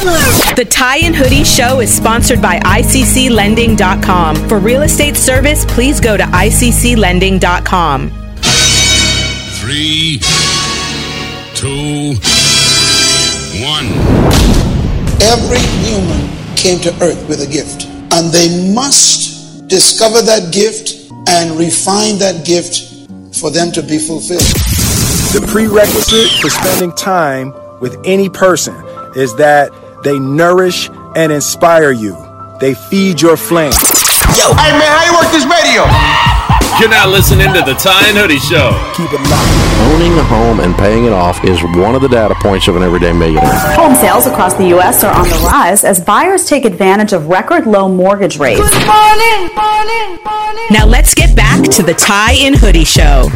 The Tie and Hoodie Show is sponsored by ICCLending.com. For real estate service, please go to ICCLending.com. Three, two, one. Every human came to earth with a gift, and they must discover that gift and refine that gift for them to be fulfilled. The prerequisite for spending time with any person is that they nourish and inspire you. They feed your flame. Yo, hey man, how you work this radio? You're not listening to the Tie and Hoodie Show. Keep it locked. Owning a home and paying it off is one of the data points of an everyday millionaire. Home sales across the U.S. are on the rise as buyers take advantage of record low mortgage rates. Good morning, morning, morning. Now let's get back to the Tie and Hoodie Show.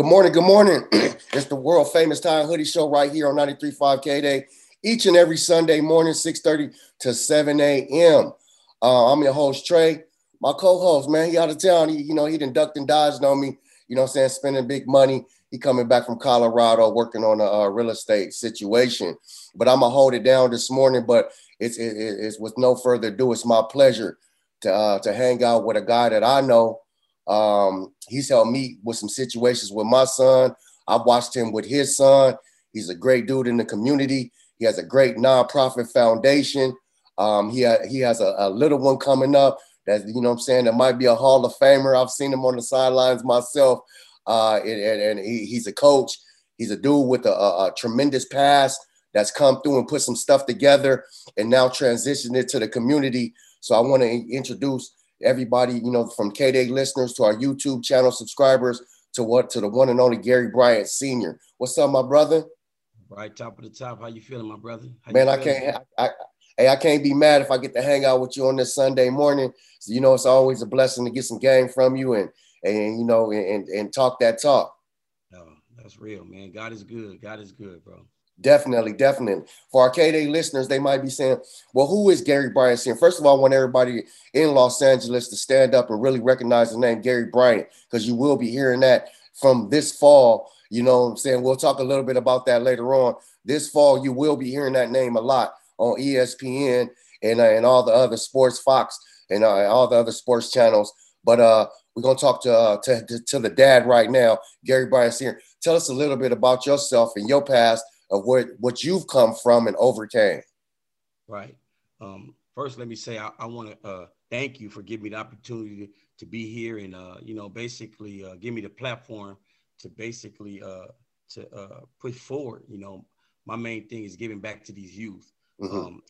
Good morning, good morning. it's the world famous and Hoodie Show right here on 93.5 K-Day. Each and every Sunday morning, 6.30 to 7 a.m. Uh, I'm your host, Trey. My co-host, man, he out of town. He, you know, he done ducked and dodged on me, you know I'm saying, spending big money. He coming back from Colorado working on a, a real estate situation. But I'm going to hold it down this morning, but it's, it, it's with no further ado. It's my pleasure to, uh, to hang out with a guy that I know um, he's helped me with some situations with my son. I've watched him with his son. He's a great dude in the community. He has a great nonprofit foundation. Um, he, ha- he has a, a, little one coming up that, you know I'm saying, that might be a Hall of Famer. I've seen him on the sidelines myself. Uh, and, and, and he, he's a coach. He's a dude with a, a, a tremendous past that's come through and put some stuff together and now transitioned it to the community. So I want to introduce everybody, you know, from K Day listeners to our YouTube channel subscribers to what to the one and only Gary Bryant Sr. What's up, my brother? Right, top of the top. How you feeling, my brother? How Man, I can't. I, I, hey, I can't be mad if I get to hang out with you on this Sunday morning. So, you know, it's always a blessing to get some game from you and and you know and and talk that talk. No, that's real, man. God is good. God is good, bro. Definitely, definitely. For our K-Day listeners, they might be saying, well, who is Gary Bryant? First of all, I want everybody in Los Angeles to stand up and really recognize the name Gary Bryant, because you will be hearing that from this fall. You know what I'm saying? We'll talk a little bit about that later on. This fall, you will be hearing that name a lot on ESPN and, uh, and all the other sports, Fox, and uh, all the other sports channels. But uh, we're going to talk to, uh, to, to, to the dad right now, Gary Bryant Sr. Tell us a little bit about yourself and your past of what what you've come from and overcame. Right. Um, first, let me say I, I want to uh, thank you for giving me the opportunity to, to be here and uh, you know basically uh, give me the platform to basically uh, to uh, push forward. You know, my main thing is giving back to these youth. Mm-hmm. Um,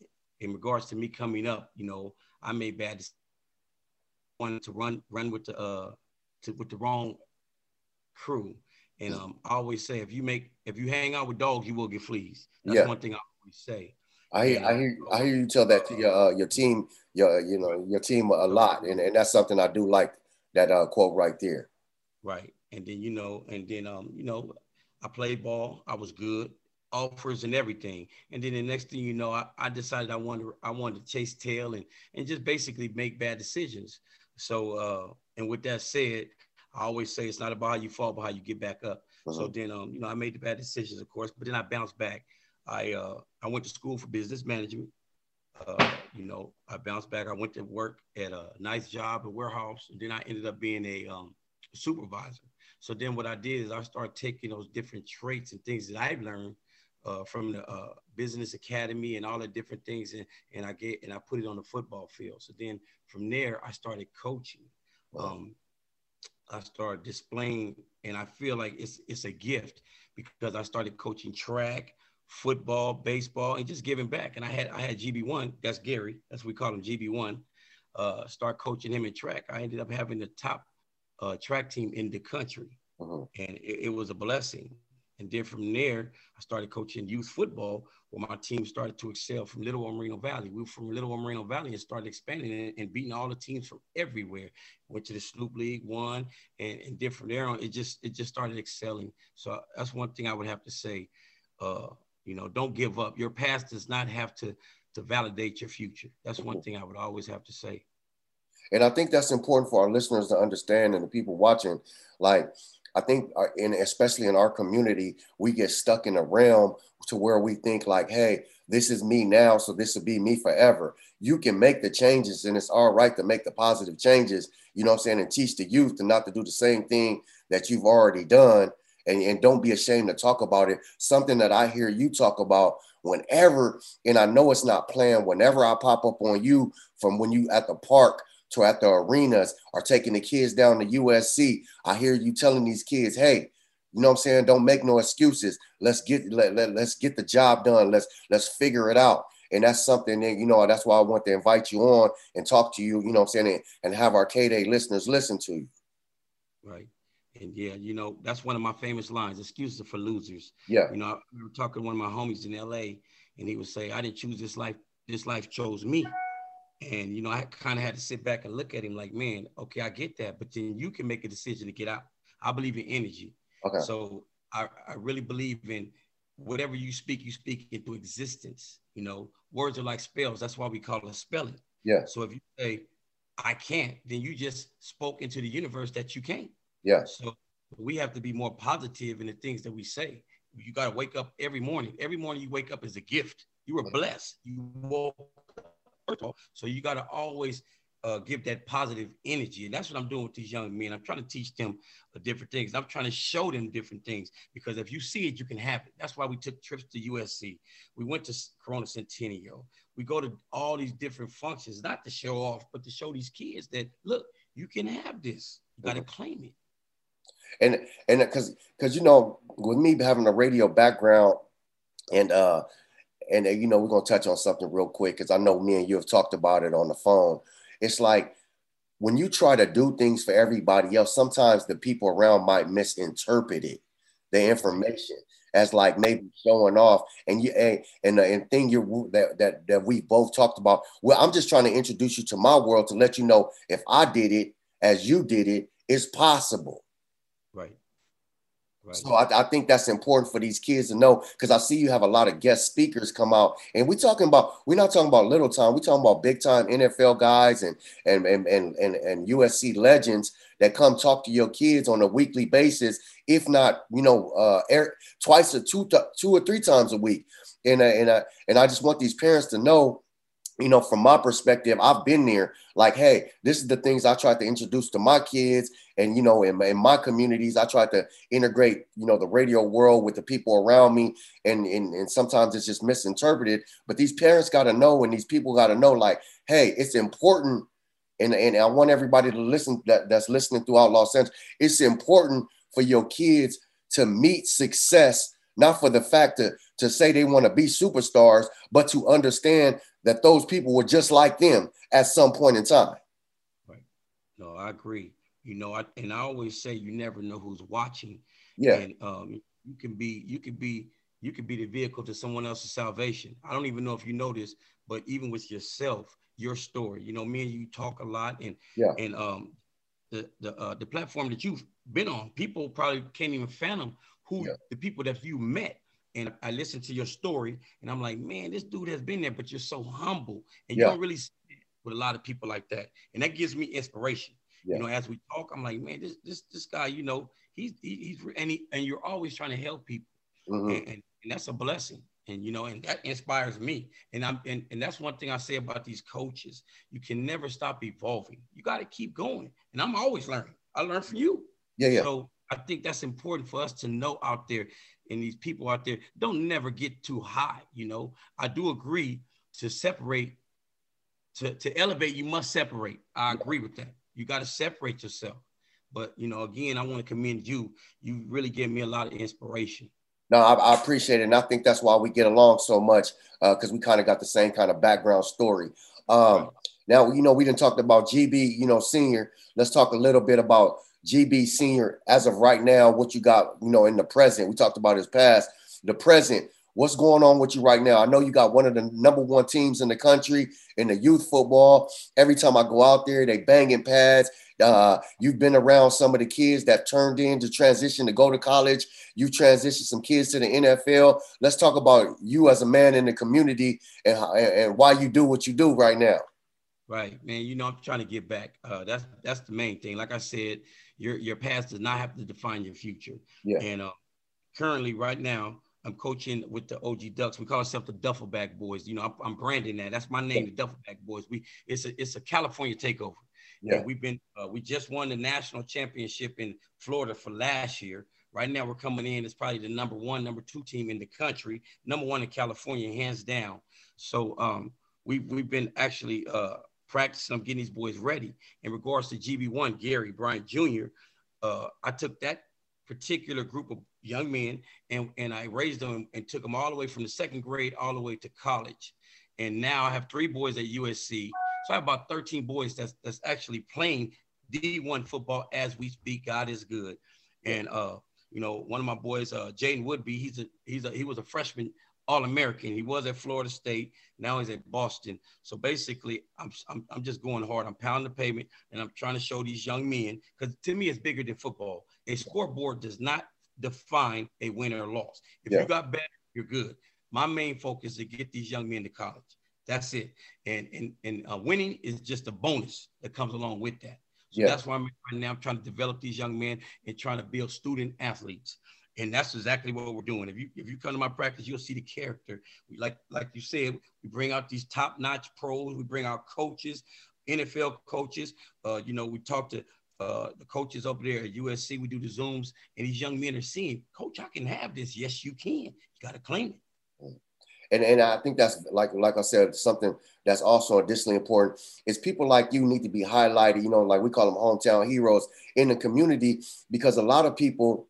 in regards to me coming up, you know, I made bad decisions. Wanted to run run with the uh, to, with the wrong crew and um, I always say, if you make, if you hang out with dogs, you will get fleas. That's yeah. one thing I always say. I hear, I hear, I hear you tell that to your uh, your team, your you know your team a lot, and, and that's something I do like that uh, quote right there. Right, and then you know, and then um, you know, I played ball. I was good, offers and everything, and then the next thing you know, I, I decided I wanted I wanted to chase tail and and just basically make bad decisions. So, uh, and with that said, I always say it's not about how you fall, but how you get back up. Uh-huh. So then, um, you know, I made the bad decisions, of course, but then I bounced back. I uh, I went to school for business management. Uh, you know, I bounced back. I went to work at a nice job, a warehouse, and then I ended up being a um, supervisor. So then, what I did is I started taking those different traits and things that I've learned uh, from the uh, business academy and all the different things, and, and I get and I put it on the football field. So then, from there, I started coaching. Um, I started displaying, and I feel like it's it's a gift because I started coaching track, football, baseball, and just giving back. And I had I had GB one, that's Gary, that's what we call him GB one. Uh, start coaching him in track. I ended up having the top uh, track team in the country, uh-huh. and it, it was a blessing. And then from there, I started coaching youth football, where my team started to excel from Little Moreno Valley. We were from Little Moreno Valley and started expanding and, beating all the teams from everywhere. Went to the Snoop League, won, and, and then from there on, it just it just started excelling. So that's one thing I would have to say. Uh, you know, don't give up. Your past does not have to to validate your future. That's one thing I would always have to say. And I think that's important for our listeners to understand and the people watching. Like I think, uh, and especially in our community, we get stuck in a realm to where we think like, hey, this is me now, so this will be me forever. You can make the changes, and it's all right to make the positive changes. You know what I'm saying, and teach the youth to not to do the same thing that you've already done, and, and don't be ashamed to talk about it. Something that I hear you talk about whenever, and I know it's not planned. Whenever I pop up on you from when you at the park to at the arenas or taking the kids down to USC, I hear you telling these kids, hey, you know what I'm saying? Don't make no excuses. Let's get let, let, let's get the job done. Let's let's figure it out. And that's something that, you know, that's why I want to invite you on and talk to you, you know what I'm saying, and, and have our K-Day listeners listen to you. Right. And yeah, you know, that's one of my famous lines, excuses for losers. Yeah. You know, I remember talking to one of my homies in LA and he would say, I didn't choose this life, this life chose me. And you know, I kind of had to sit back and look at him like, man, okay, I get that, but then you can make a decision to get out. I believe in energy. Okay. So I, I really believe in whatever you speak, you speak into existence. You know, words are like spells. That's why we call it spelling. Yeah. So if you say, I can't, then you just spoke into the universe that you can't. Yeah. So we have to be more positive in the things that we say. You got to wake up every morning. Every morning you wake up is a gift. You were blessed. You woke first of all. So you got to always uh, give that positive energy. And that's what I'm doing with these young men. I'm trying to teach them uh, different things. I'm trying to show them different things because if you see it, you can have it. That's why we took trips to USC. We went to Corona Centennial. We go to all these different functions, not to show off, but to show these kids that, look, you can have this. You got to claim it. And and because because you know with me having a radio background and uh and uh, you know we're gonna touch on something real quick because I know me and you have talked about it on the phone. It's like when you try to do things for everybody else, sometimes the people around might misinterpret it, the information as like maybe showing off. And you and and the and thing you that that that we both talked about. Well, I'm just trying to introduce you to my world to let you know if I did it as you did it, it's possible. So I, I, think that's important for these kids to know because I see you have a lot of guest speakers come out, and we're talking about we're not talking about little time, we're talking about big time NFL guys and and and and and, and USC legends that come talk to your kids on a weekly basis, if not you know uh, twice or two two or three times a week, and uh, and uh, and I just want these parents to know you know, from my perspective, I've been there. Like, hey, this is the things I tried to introduce to my kids, and you know, in my, in my communities, I tried to integrate, you know, the radio world with the people around me, and and, and sometimes it's just misinterpreted. But these parents got to know, and these people got to know, like, hey, it's important, and and I want everybody to listen that that's listening throughout Los Angeles. It's important for your kids to meet success, not for the fact to to say they want to be superstars, but to understand that those people were just like them at some point in time. Right. No, I agree. You know, I, and I always say you never know who's watching. Yeah. And um, you can be, you can be, you can be the vehicle to someone else's salvation. I don't even know if you know this, but even with yourself, your story. You know, me and you talk a lot, and yeah, and um, the the uh, the platform that you've been on, people probably can't even fathom who yeah. the people that you met and I listen to your story, and I'm like, man, this dude has been there, but you're so humble, and yeah. you don't really see with a lot of people like that, and that gives me inspiration. Yeah. You know, as we talk, I'm like, man, this this this guy, you know, he's he's and he and you're always trying to help people, mm-hmm. and, and, and that's a blessing. And you know, and that inspires me. And I'm and, and that's one thing I say about these coaches. You can never stop evolving. You got to keep going. And I'm always learning. I learn from you. Yeah, yeah. So I think that's important for us to know out there and these people out there don't never get too high. You know, I do agree to separate, to, to elevate, you must separate. I agree with that. You got to separate yourself. But, you know, again, I want to commend you. You really give me a lot of inspiration. No, I, I appreciate it. And I think that's why we get along so much because uh, we kind of got the same kind of background story. Um, right. Now, you know, we didn't talk about GB, you know, senior. Let's talk a little bit about GB Senior, as of right now, what you got, you know, in the present. We talked about his past, the present. What's going on with you right now? I know you got one of the number one teams in the country in the youth football. Every time I go out there, they banging pads. Uh, you've been around some of the kids that turned in to transition to go to college. You transitioned some kids to the NFL. Let's talk about you as a man in the community and, and why you do what you do right now. Right, man. You know, I'm trying to get back. Uh, that's that's the main thing. Like I said, your your past does not have to define your future. Yeah. And uh, currently, right now, I'm coaching with the OG Ducks. We call ourselves the Duffelback Boys. You know, I'm, I'm branding that. That's my name, the Duffelback Boys. We it's a it's a California takeover. Yeah. And we've been uh, we just won the national championship in Florida for last year. Right now, we're coming in as probably the number one, number two team in the country, number one in California, hands down. So um, we we've been actually uh, practicing. I'm getting these boys ready. In regards to GB1, Gary Bryant Jr., uh, I took that particular group of young men and, and I raised them and took them all the way from the second grade all the way to college. And now I have three boys at USC. So I have about 13 boys that's that's actually playing D1 football as we speak. God is good. And uh, you know, one of my boys, uh, Jaden Woodbey, he's a he's a he was a freshman all American. He was at Florida State. Now he's at Boston. So basically, I'm, I'm, I'm just going hard. I'm pounding the pavement and I'm trying to show these young men because to me, it's bigger than football. A scoreboard does not define a win or loss. If Yeah. you got better, you're good. My main focus is to get these young men to college. That's it. And and and uh, winning is just a bonus that comes along with that. So Yeah. that's why I'm right now. I'm trying to develop these young men and trying to build student athletes. And that's exactly what we're doing. If you if you come to my practice, you'll see the character. We like like you said, we bring out these top-notch pros. We bring out coaches, NFL coaches. Uh, you know, we talk to uh, the coaches over there at USC. We do the zooms, and these young men are seeing, Coach, I can have this. Yes, you can. You got to claim it. and and I think that's like like I said, something that's also additionally important is people like you need to be highlighted. You know, like we call them hometown heroes in the community because a lot of people,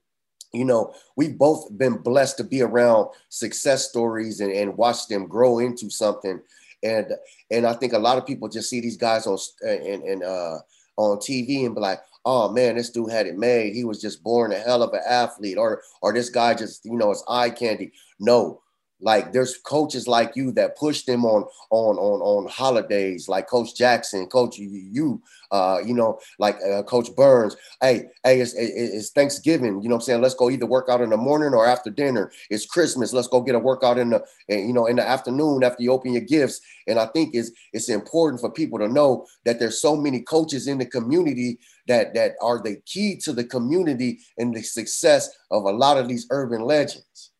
you know, we've both been blessed to be around success stories and, and watch them grow into something. And and I think a lot of people just see these guys on and and uh, on TV and be like, oh man, this dude had it made. He was just born a hell of an athlete, or or this guy just you know is eye candy. No, like there's coaches like you that push them on on on on holidays, like Coach Jackson, Coach you, uh, you know, like uh, Coach Burns. Hey, hey, it's, it's Thanksgiving. You know I'm saying? Let's go either work out in the morning or after dinner. It's Christmas. Let's go get a workout in the you know in the afternoon after you open your gifts. And I think it's it's important for people to know that there's so many coaches in the community that that are the key to the community and the success of a lot of these urban legends.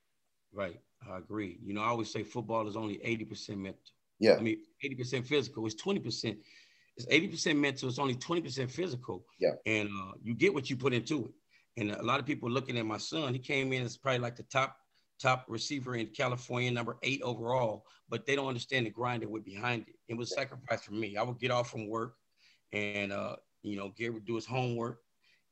Right. I agree. You know, I always say football is only 80% mental. Yeah. I mean, 80% physical. It's 20%. It's 80% mental. It's only 20% physical. Yeah. And uh, you get what you put into it. And a lot of people looking at my son, he came in as probably like the top top receiver in California, number eight overall, but they don't understand the grind that went behind it. It was sacrifice for me. I would get off from work and uh, you know, Gary would do his homework.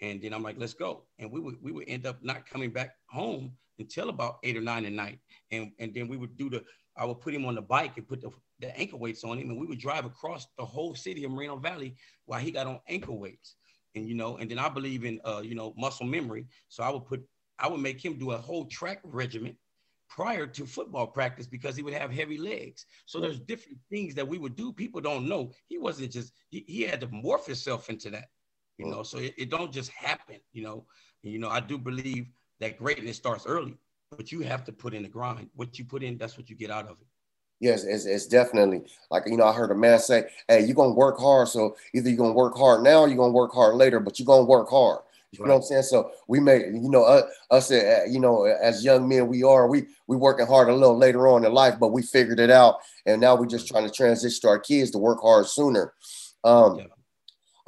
And then I'm like, let's go. And we would we would end up not coming back home until about eight or nine at night. And and then we would do the I would put him on the bike and put the, the ankle weights on him, and we would drive across the whole city of Moreno Valley while he got on ankle weights. And you know, and then I believe in uh, you know, muscle memory. So I would put I would make him do a whole track regimen prior to football practice because he would have heavy legs. So there's different things that we would do. People don't know. He wasn't just he, he had to morph himself into that, you know. So it, it don't just happen, you know. And, you know, I do believe that greatness starts early, but you have to put in the grind. What you put in, that's what you get out of it. Yes, it's, it's definitely like you know. I heard a man say, "Hey, you're gonna work hard. So either you're gonna work hard now, or you're gonna work hard later, but you're gonna work hard." You know what I'm saying? So we may, you know, uh, us, uh, you know, as young men, we are we we working hard a little later on in life, but we figured it out, and now we're just trying to transition to our kids to work hard sooner. Um,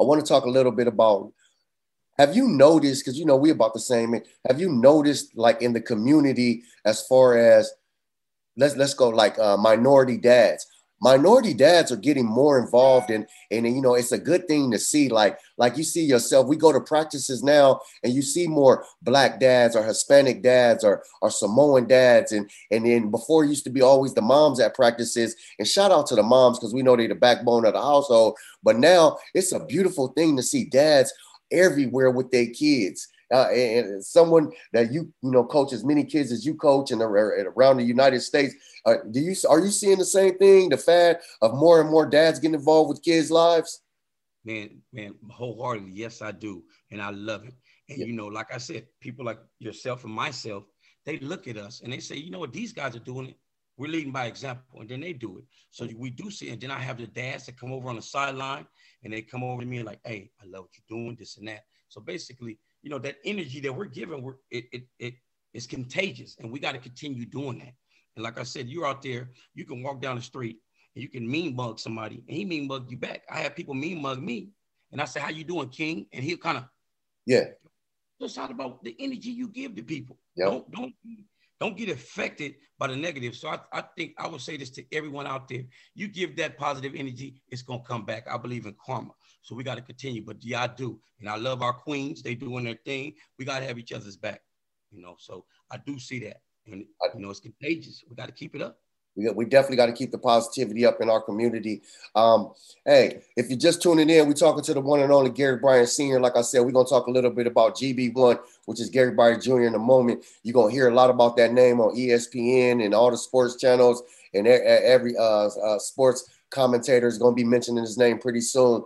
I want to talk a little bit about. Have you noticed? Because you know we're about the same. Have you noticed, like in the community, as far as let's let's go like uh, minority dads. Minority dads are getting more involved in, and you know it's a good thing to see. Like like you see yourself. We go to practices now, and you see more black dads or Hispanic dads or or Samoan dads, and and then before it used to be always the moms at practices. And shout out to the moms because we know they're the backbone of the household. But now it's a beautiful thing to see dads everywhere with their kids. Uh, and and someone that you you know coach as many kids as you coach and around the United States. Uh, do you are you seeing the same thing? The fad of more and more dads getting involved with kids' lives. Man, man, wholeheartedly, yes, I do, and I love it. And you know, like I said, people like yourself and myself, they look at us and they say, you know what, these guys are doing it. We're leading by example, and then they do it. So we do see, and then I have the dads that come over on the sideline and they come over to me and like, hey, I love what you're doing, this and that. So basically, you know, that energy that we're giving, we're it it it is contagious, and we got to continue doing that. And like I said, you're out there, you can walk down the street and you can mean mug somebody, and he mean mug you back. I have people mean mug me, and I say, "How you doing, King?" And he'll kind of, yeah. Just talk about the energy you give to people. Yep. Don't don't don't get affected by the negative. So I, I think I would say this to everyone out there. You give that positive energy, it's gonna come back. I believe in karma. So we got to continue. But yeah, I do. And I love our queens. They doing their thing. We got to have each other's back. You know, so I do see that. And you know, it's contagious. We got to keep it up. We, we definitely got to keep the positivity up in our community. Um, hey, if you're just tuning in, we're talking to the one and only Gary Bryant Sr. Like I said, we're going to talk a little bit about GB1, which is Gary Bryant Jr. in a moment. You're going to hear a lot about that name on ESPN and all the sports channels, and every uh, uh, sports commentator is going to be mentioning his name pretty soon.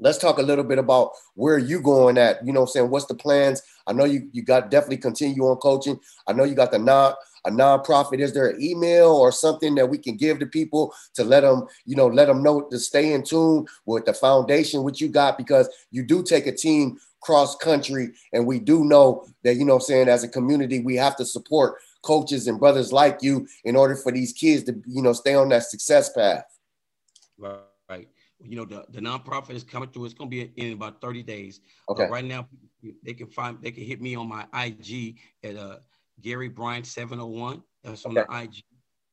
Let's talk a little bit about where you going at. You know, I'm saying what's the plans? I know you you got definitely continue on coaching. I know you got the non a nonprofit? Is there an email or something that we can give to people to let them, you know, let them know to stay in tune with the foundation, which you got, because you do take a team cross country. And we do know that, you know I'm saying, as a community, we have to support coaches and brothers like you in order for these kids to, you know, stay on that success path. Right. You know, the, the nonprofit is coming through. It's going to be in about 30 days. Okay. right now, they can find, they can hit me on my IG at uh, Gary Bryant 701. That's on okay. the IG.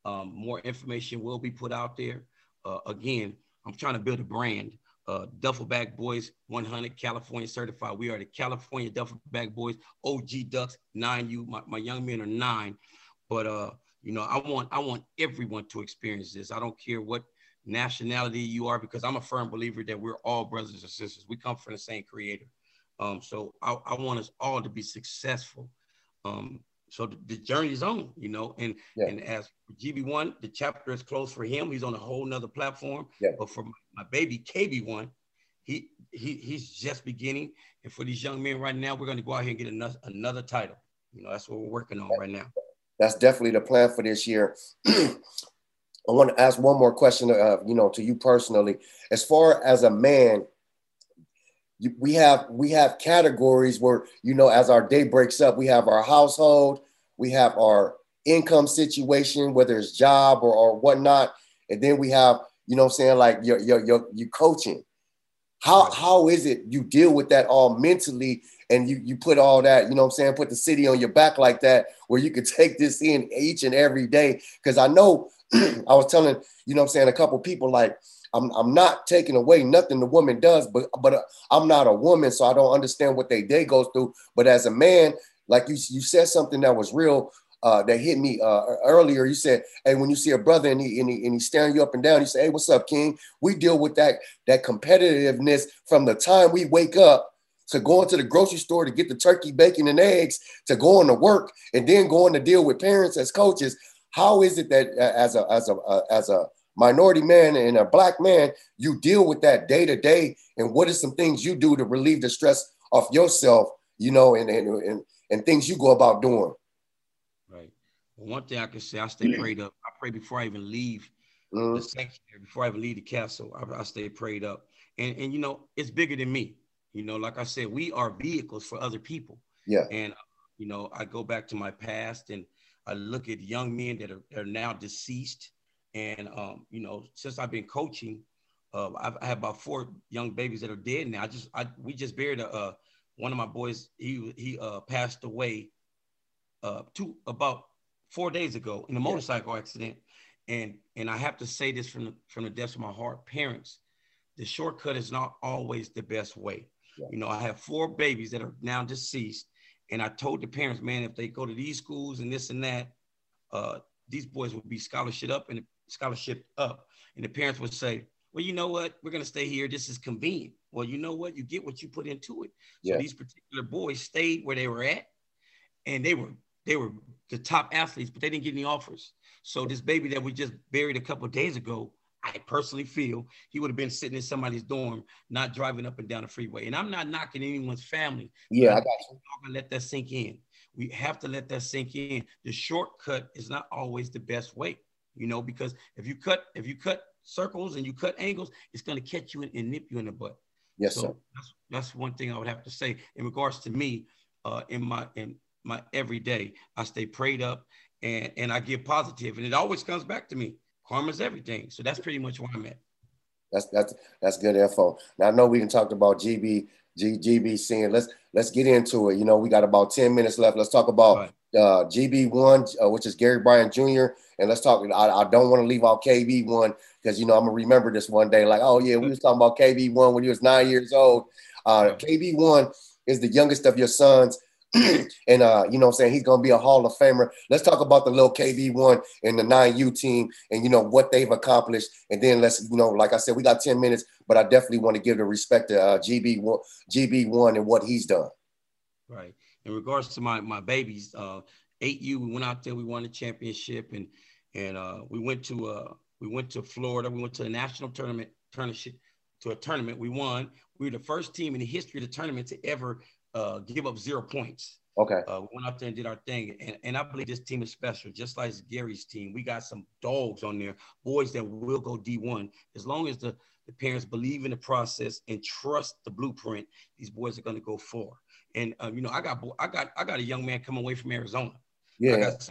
Um, more information will be put out there. Uh, again, I'm trying to build a brand. Uh, Duffelback Boys 100 California certified. We are the California Duffelback Boys, OG Ducks, 9U. My, my young men are nine. But uh, you know, I want I want everyone to experience this. I don't care what nationality you are, because I'm a firm believer that we're all brothers and sisters. We come from the same creator. Um, so I, I want us all to be successful. Um, so the, the journey is on, you know, and yeah. and as GB1, the chapter is closed for him. He's on a whole nother platform. Yeah. But for my baby KB1, he he he's just beginning. And for these young men right now, we're going to go out here and get another another title. You know, that's what we're working on right now. That's definitely the plan for this year. I want to ask one more question, uh, you know, to you personally. As far as a man, we have we have categories where you know as our day breaks up we have our household we have our income situation whether it's job or, or whatnot and then we have you know i'm saying like your your your, your coaching. How how is it you deal with that all mentally and you you put all that you know i'm saying put the city on your back like that where you could take this in each and every day? Because i know i was telling you know i'm saying a couple people like I'm, I'm not taking away nothing the woman does, but but uh, I'm not a woman, so I don't understand what they day goes through. But as a man, like you you said something that was real uh, that hit me uh, earlier. You said, "Hey, when you see a brother and he, and he and he's staring you up and down, you say, "Hey, what's up, King?" We deal with that that competitiveness from the time we wake up to going to the grocery store to get the turkey, bacon, and eggs, to going to work, and then going to deal with parents as coaches. How is it that uh, as a as a uh, as a minority man and a black man, you deal with that day to day. And what are some things you do to relieve the stress off yourself, you know, and and and, and things you go about doing? Right. Well, one thing I can say, I stay prayed up. I pray before I even leave mm-hmm. the sanctuary, before I even leave the castle. I, I stay prayed up. And and you know, it's bigger than me. You know, like I said, we are vehicles for other people. Yeah. And you know, I go back to my past and I look at young men that are, are now deceased and um, you know, since I've been coaching, uh, I've, I have about four young babies that are dead now. I just, I we just buried a, uh, one of my boys. He he uh, passed away uh, two about four days ago in a motorcycle yeah. accident, and and I have to say this from the, from the depths of my heart, parents, the shortcut is not always the best way. Yeah. You know, I have four babies that are now deceased, and I told the parents, man, if they go to these schools and this and that, uh, these boys will be scholarship up and scholarship up. And the parents would say, well, you know what? We're going to stay here. This is convenient. Well, you know what? You get what you put into it. So yeah. these particular boys stayed where they were at, and they were they were the top athletes, but they didn't get any offers. So this baby that we just buried a couple days ago, I personally feel he would have been sitting in somebody's dorm, not driving up and down the freeway. And I'm not knocking anyone's family. Yeah, I got you. Gonna let that sink in. We have to let that sink in. The shortcut is not always the best way you know, because if you cut if you cut circles and you cut angles, it's going to catch you and, and nip you in the butt. Yes, so sir. That's, that's one thing I would have to say in regards to me. Uh, in my in my everyday, I stay prayed up and and I give positive, and it always comes back to me. Karma's everything. So that's pretty much where I'm at. That's that's that's good info. Now I know we can talk about GB G, GBC and let's let's get into it. You know, we got about 10 minutes left. Let's talk about right. uh, GB1, uh, which is Gary Bryant Jr. And let's talk. I, I don't want to leave out KB1 because you know I'm gonna remember this one day. Like, oh yeah, we was talking about KB1 when he was nine years old. Uh, KB1 is the youngest of your sons. and uh, you know I'm saying he's gonna be a Hall of Famer. Let's talk about the little KB1 and the 9U team and you know what they've accomplished. And then let's, you know, like I said, we got 10 minutes, but I definitely want to give the respect to uh, GB1 GB1 and what he's done. Right. In regards to my my babies, uh 8U, we went out there, we won the championship and and uh we went to uh we went to Florida, we went to the national tournament tournament to a tournament. We won. We were the first team in the history of the tournament to ever uh, give up zero points. Okay. Uh, we went out there and did our thing. And, and I believe this team is special, just like Gary's team. We got some dogs on there, boys that will go D1. As long as the, the parents believe in the process and trust the blueprint, these boys are going to go far. And um, you know, I got I got I got a young man coming away from Arizona. Yeah. I got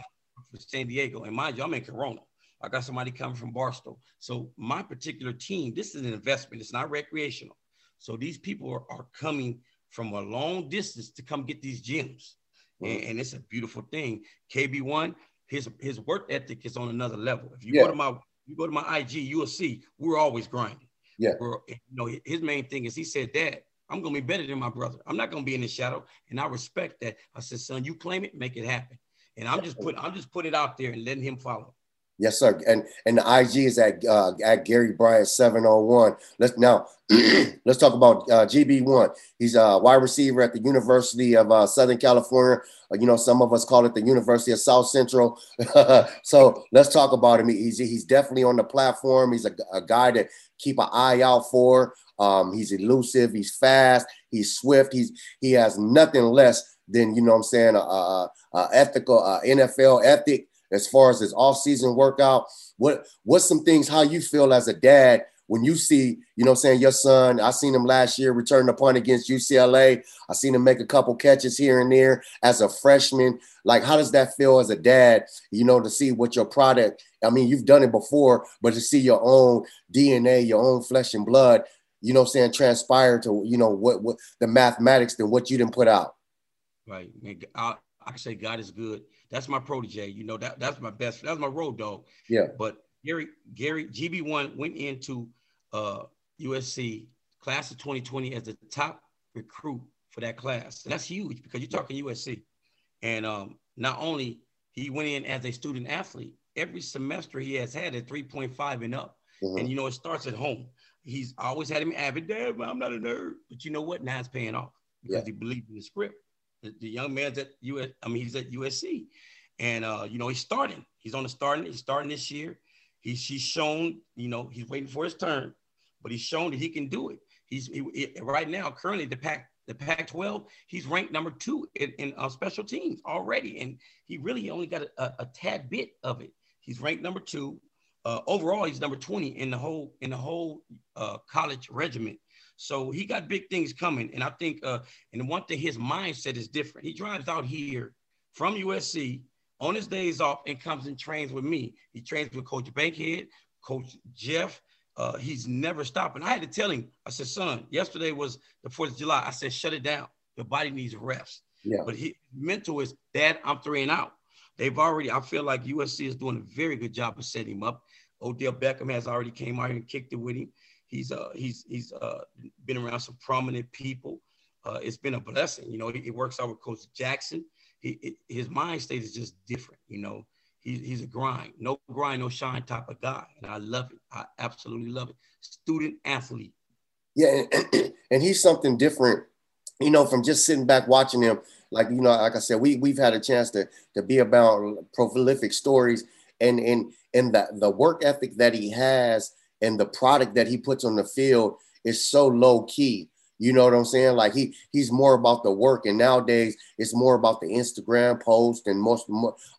from San Diego. And mind you, I'm in Corona. I got somebody coming from Barstow. So my particular team, this is an investment. It's not recreational. So these people are, are coming from a long distance to come get these gems. And, and, it's a beautiful thing. KB1, his his work ethic is on another level. If you yeah. go to my you go to my IG, you will see we're always grinding. Yeah. We're, you know, his main thing is he said, Dad, I'm gonna be better than my brother. I'm not gonna be in the shadow. And I respect that. I said, son, you claim it, make it happen. And I'm just putting I'm just putting it out there and letting him follow. Yes, sir. And and the IG is at uh, at Gary Bryant seven oh one. Let's now let's talk about uh, GB one. He's a wide receiver at the University of uh, Southern California. Uh, you know, some of us call it the University of South Central. so let's talk about him. He's he's definitely on the platform. He's a, a guy that keep an eye out for. Um, he's elusive. He's fast. He's swift. He's he has nothing less than you know. what I'm saying a, a, a ethical NFL ethic as far as his off-season workout. What what's some things how you feel as a dad when you see, you know, saying your son, I seen him last year return the punt against UCLA. I seen him make a couple catches here and there as a freshman. Like, how does that feel as a dad, you know, to see what your product, I mean, you've done it before, but to see your own DNA, your own flesh and blood, you know, saying transpire to, you know, what, what the mathematics than what you didn't put out. Right. I, I say God is good that's my protege. You know, that that's my best. That's my road dog. Yeah. But Gary, Gary, GB1 went into uh, USC class of 2020 as the top recruit for that class. And that's huge because you're talking USC. And um, not only he went in as a student athlete, every semester he has had a 3.5 and up. Mm-hmm. And you know, it starts at home. He's always had him avid, Dad, I'm not a nerd. But you know what? Now it's paying off because yeah. he believed in the script. The, young man's at US. I mean, he's at USC, and uh, you know he's starting. He's on the starting. He's starting this year. He's he's shown. You know he's waiting for his turn, but he's shown that he can do it. He's he, he, right now currently the Pac the Pac-12. He's ranked number two in, in uh, special teams already, and he really only got a, a, a tad bit of it. He's ranked number two. Uh, overall, he's number 20 in the whole in the whole uh, college regiment. So he got big things coming. And I think, uh, and one thing, his mindset is different. He drives out here from USC on his days off and comes and trains with me. He trains with Coach Bankhead, Coach Jeff. Uh, he's never stopping. I had to tell him, I said, son, yesterday was the 4th of July. I said, shut it down. Your body needs rest. Yeah. But he mental is, Dad, I'm three and out. They've already, I feel like USC is doing a very good job of setting him up. Odell Beckham has already came out here and kicked it with him. He's uh he's he's uh been around some prominent people. Uh, it's been a blessing. You know, he, he works out with Coach Jackson. He, his mind state is just different. You know, he, he's a grind, no grind, no shine type of guy, and I love it. I absolutely love it. Student athlete. Yeah, and, and he's something different. You know, from just sitting back watching him, like you know, like I said, we we've had a chance to to be about prolific stories and and and the the work ethic that he has and the product that he puts on the field is so low key. You know what I'm saying? Like he he's more about the work, and nowadays it's more about the Instagram post and most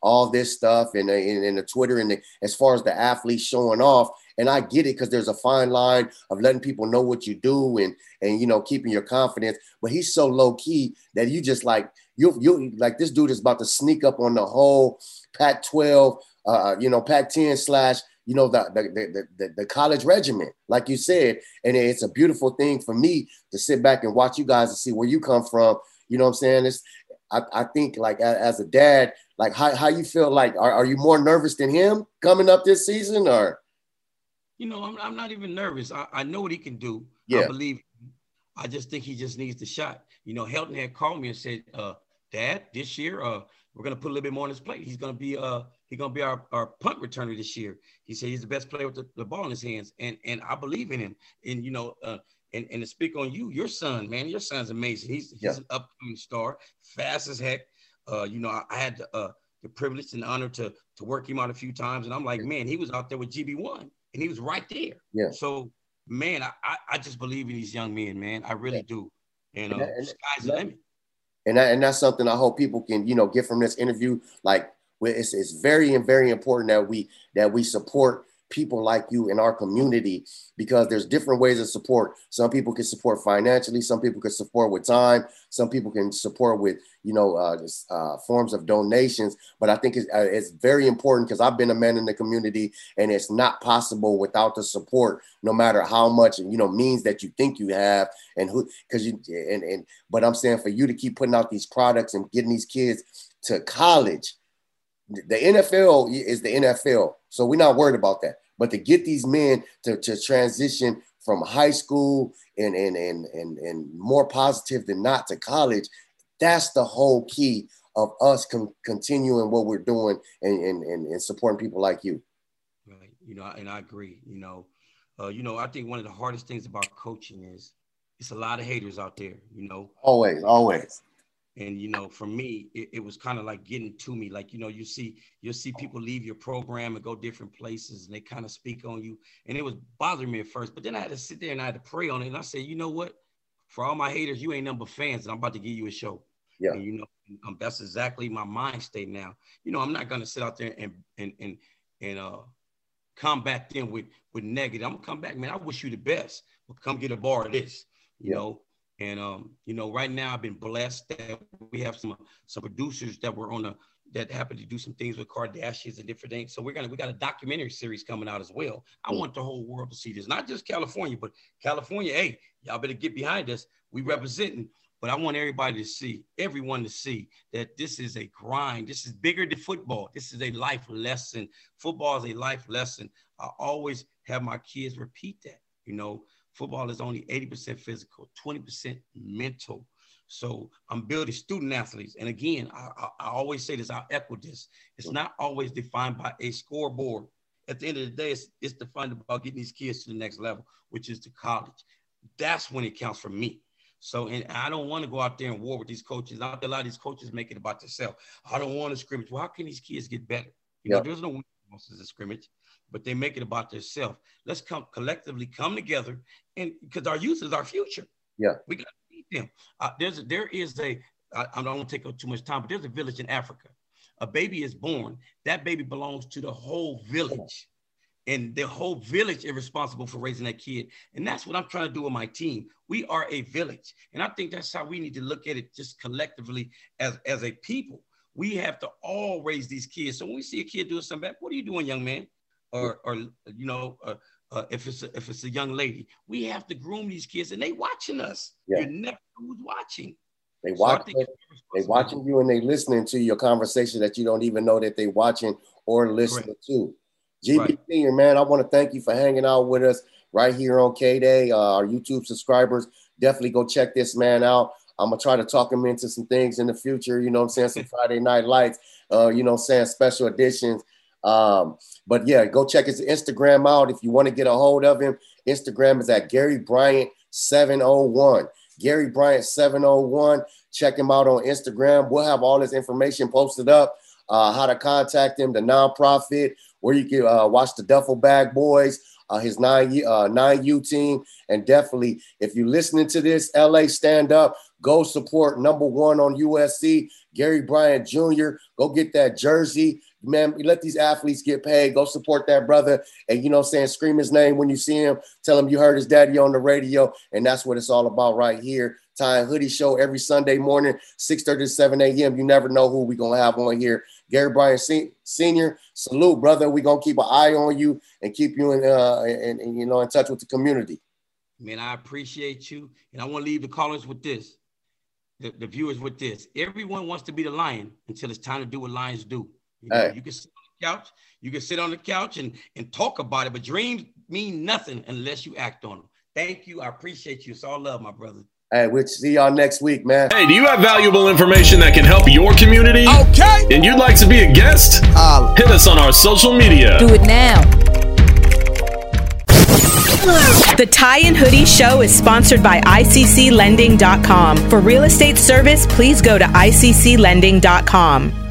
all this stuff, and and, and the Twitter, and the, as far as the athletes showing off. And I get it because there's a fine line of letting people know what you do and and you know keeping your confidence. But he's so low key that you just like you you like this dude is about to sneak up on the whole Pac-12, uh, you know, Pac-10 slash you know the the, the the college regiment, like you said, and it's a beautiful thing for me to sit back and watch you guys and see where you come from. You know what I'm saying? It's I, I think like as a dad, like how, how you feel like are, are you more nervous than him coming up this season or? You know, I'm, I'm not even nervous. I, I know what he can do. Yeah. I believe. I just think he just needs the shot. You know, Helton had called me and said, uh, "Dad, this year, uh, we're gonna put a little bit more on his plate. He's gonna be uh he's gonna be our, our punt returner this year. He said he's the best player with the, the ball in his hands, and and I believe in him. And you know, uh, and and to speak on you, your son, man, your son's amazing. He's he's Yeah. an upcoming star, fast as heck. Uh, you know, I, I had the, uh, the privilege and honor to to work him out a few times, and I'm like, man, he was out there with GB one, and he was right there. Yeah. So, man, I I, I just believe in these young men, man. I really do. And uh, And- and- sky's the limit. And that, and that's something I hope people can you know get from this interview. Like it's, it's very and very important that we that we support people like you in our community because there's different ways of support. Some people can support financially, some people can support with time, some people can support with you know uh, uh, forms of donations. But I think it's, uh, it's very important because I've been a man in the community, and it's not possible without the support, no matter how much you know means that you think you have, and who because you and and. But I'm saying for you to keep putting out these products and getting these kids to college the NFL is the NFL, so we're not worried about that. But to get these men to, to transition from high school and, and and and and more positive than not to college, that's the whole key of us con- continuing what we're doing and, and, and, and supporting people like you. Right. You know, and I agree. You know, uh, you know, I think one of the hardest things about coaching is it's a lot of haters out there. You know, Always, always. And you know, for me, it, it was kind of like getting to me. Like, you know, you see, you'll see people leave your program and go different places, and they kind of speak on you, and it was bothering me at first. But then I had to sit there and I had to pray on it, and I said, you know what? For all my haters, you ain't number fans, and I'm about to give you a show. Yeah. And, you know, um, that's exactly my mind state now. You know, I'm not gonna sit out there and and and and uh come back then with with negative. I'm gonna come back, man. I wish you the best, but come get a bar of this, you Yeah. know. And um, you know, right now I've been blessed that we have some some producers that were on a that happen to do some things with Kardashians and different things. So we're gonna we got a documentary series coming out as well. I want the whole world to see this, not just California, but California. Hey, y'all better get behind us. We representing, but I want everybody to see, everyone to see that this is a grind. This is bigger than football. This is a life lesson. Football is a life lesson. I always have my kids repeat that. You know, football is only 80% physical, 20% mental. So I'm building student athletes. And again, I, I, I always say this, I'll echo this. It's not always defined by a scoreboard. At the end of the day, it's, it's defined about getting these kids to the next level, which is to college. That's when it counts for me. So, and I don't want to go out there and war with these coaches. Not a lot of these coaches make it about themselves. I don't want to scrimmage. Well, how can these kids get better? You know, there's no winning losses in scrimmage, but they make it about themselves. Let's come collectively come together, and because our youth is our future. Yeah. we got to feed them. Uh, there's a, there is a I, I don't want to take up too much time, but there's a village in Africa. A baby is born. That baby belongs to the whole village and the whole village is responsible for raising that kid. And that's what I'm trying to do with my team. We are a village. And I think that's how we need to look at it just collectively as, as a people. We have to all raise these kids. So when we see a kid doing something bad, what are you doing, young man? Or, or you know, uh, uh, if it's a, if it's a young lady, we have to groom these kids, and they watching us. Yeah. You never know who's watching. They So watch think they it's they responsible. watching you and they listening to your conversation that you don't even know that they watching or listening to. GB Right. Senior, man, I want to thank you for hanging out with us right here on K Day. Uh, our YouTube subscribers, definitely go check this man out. I'm gonna try to talk him into some things in the future. You know what I'm saying? Some Friday night lights. Uh, you know what I'm saying? Special editions. Um, but yeah, go check his Instagram out if you want to get a hold of him. Instagram is at Gary Bryant 701. Gary Bryant 701. Check him out on Instagram. We'll have all this information posted up. Uh, how to contact him, the nonprofit, where you can uh, watch the Duffel Bag Boys, uh, his nine uh, nine U team, and definitely if you're listening to this, LA stand up. Go support number one on USC, Gary Bryant Jr. Go get that jersey man, let these athletes get paid. Go support that brother. And you know I'm saying? Scream his name when you see him. Tell him you heard his daddy on the radio. And that's what it's all about right here. Tie Hoodie Show every Sunday morning, 6 30 to 7 a.m. You never know who we're going to have on here. Gary Bryant Senior, salute, brother. We're going to keep an eye on you and keep you in, uh, in, in, you know, in touch with the community. Man, I appreciate you. And I want to leave the callers with this, the, the viewers with this. Everyone wants to be the lion until it's time to do what lions do. You, know, you can sit on the couch, you can sit on the couch and, and talk about it, but dreams mean nothing unless you act on them. Thank you. I appreciate you. It's all love, my brother. Hey, we'll see y'all next week, man. Hey, do you have valuable information that can help your community? Okay. And you'd like to be a guest? Uh, Hit us on our social media. Do it now. The Tie and Hoodie Show is sponsored by ICCLending.com. For real estate service, please go to ICCLending.com.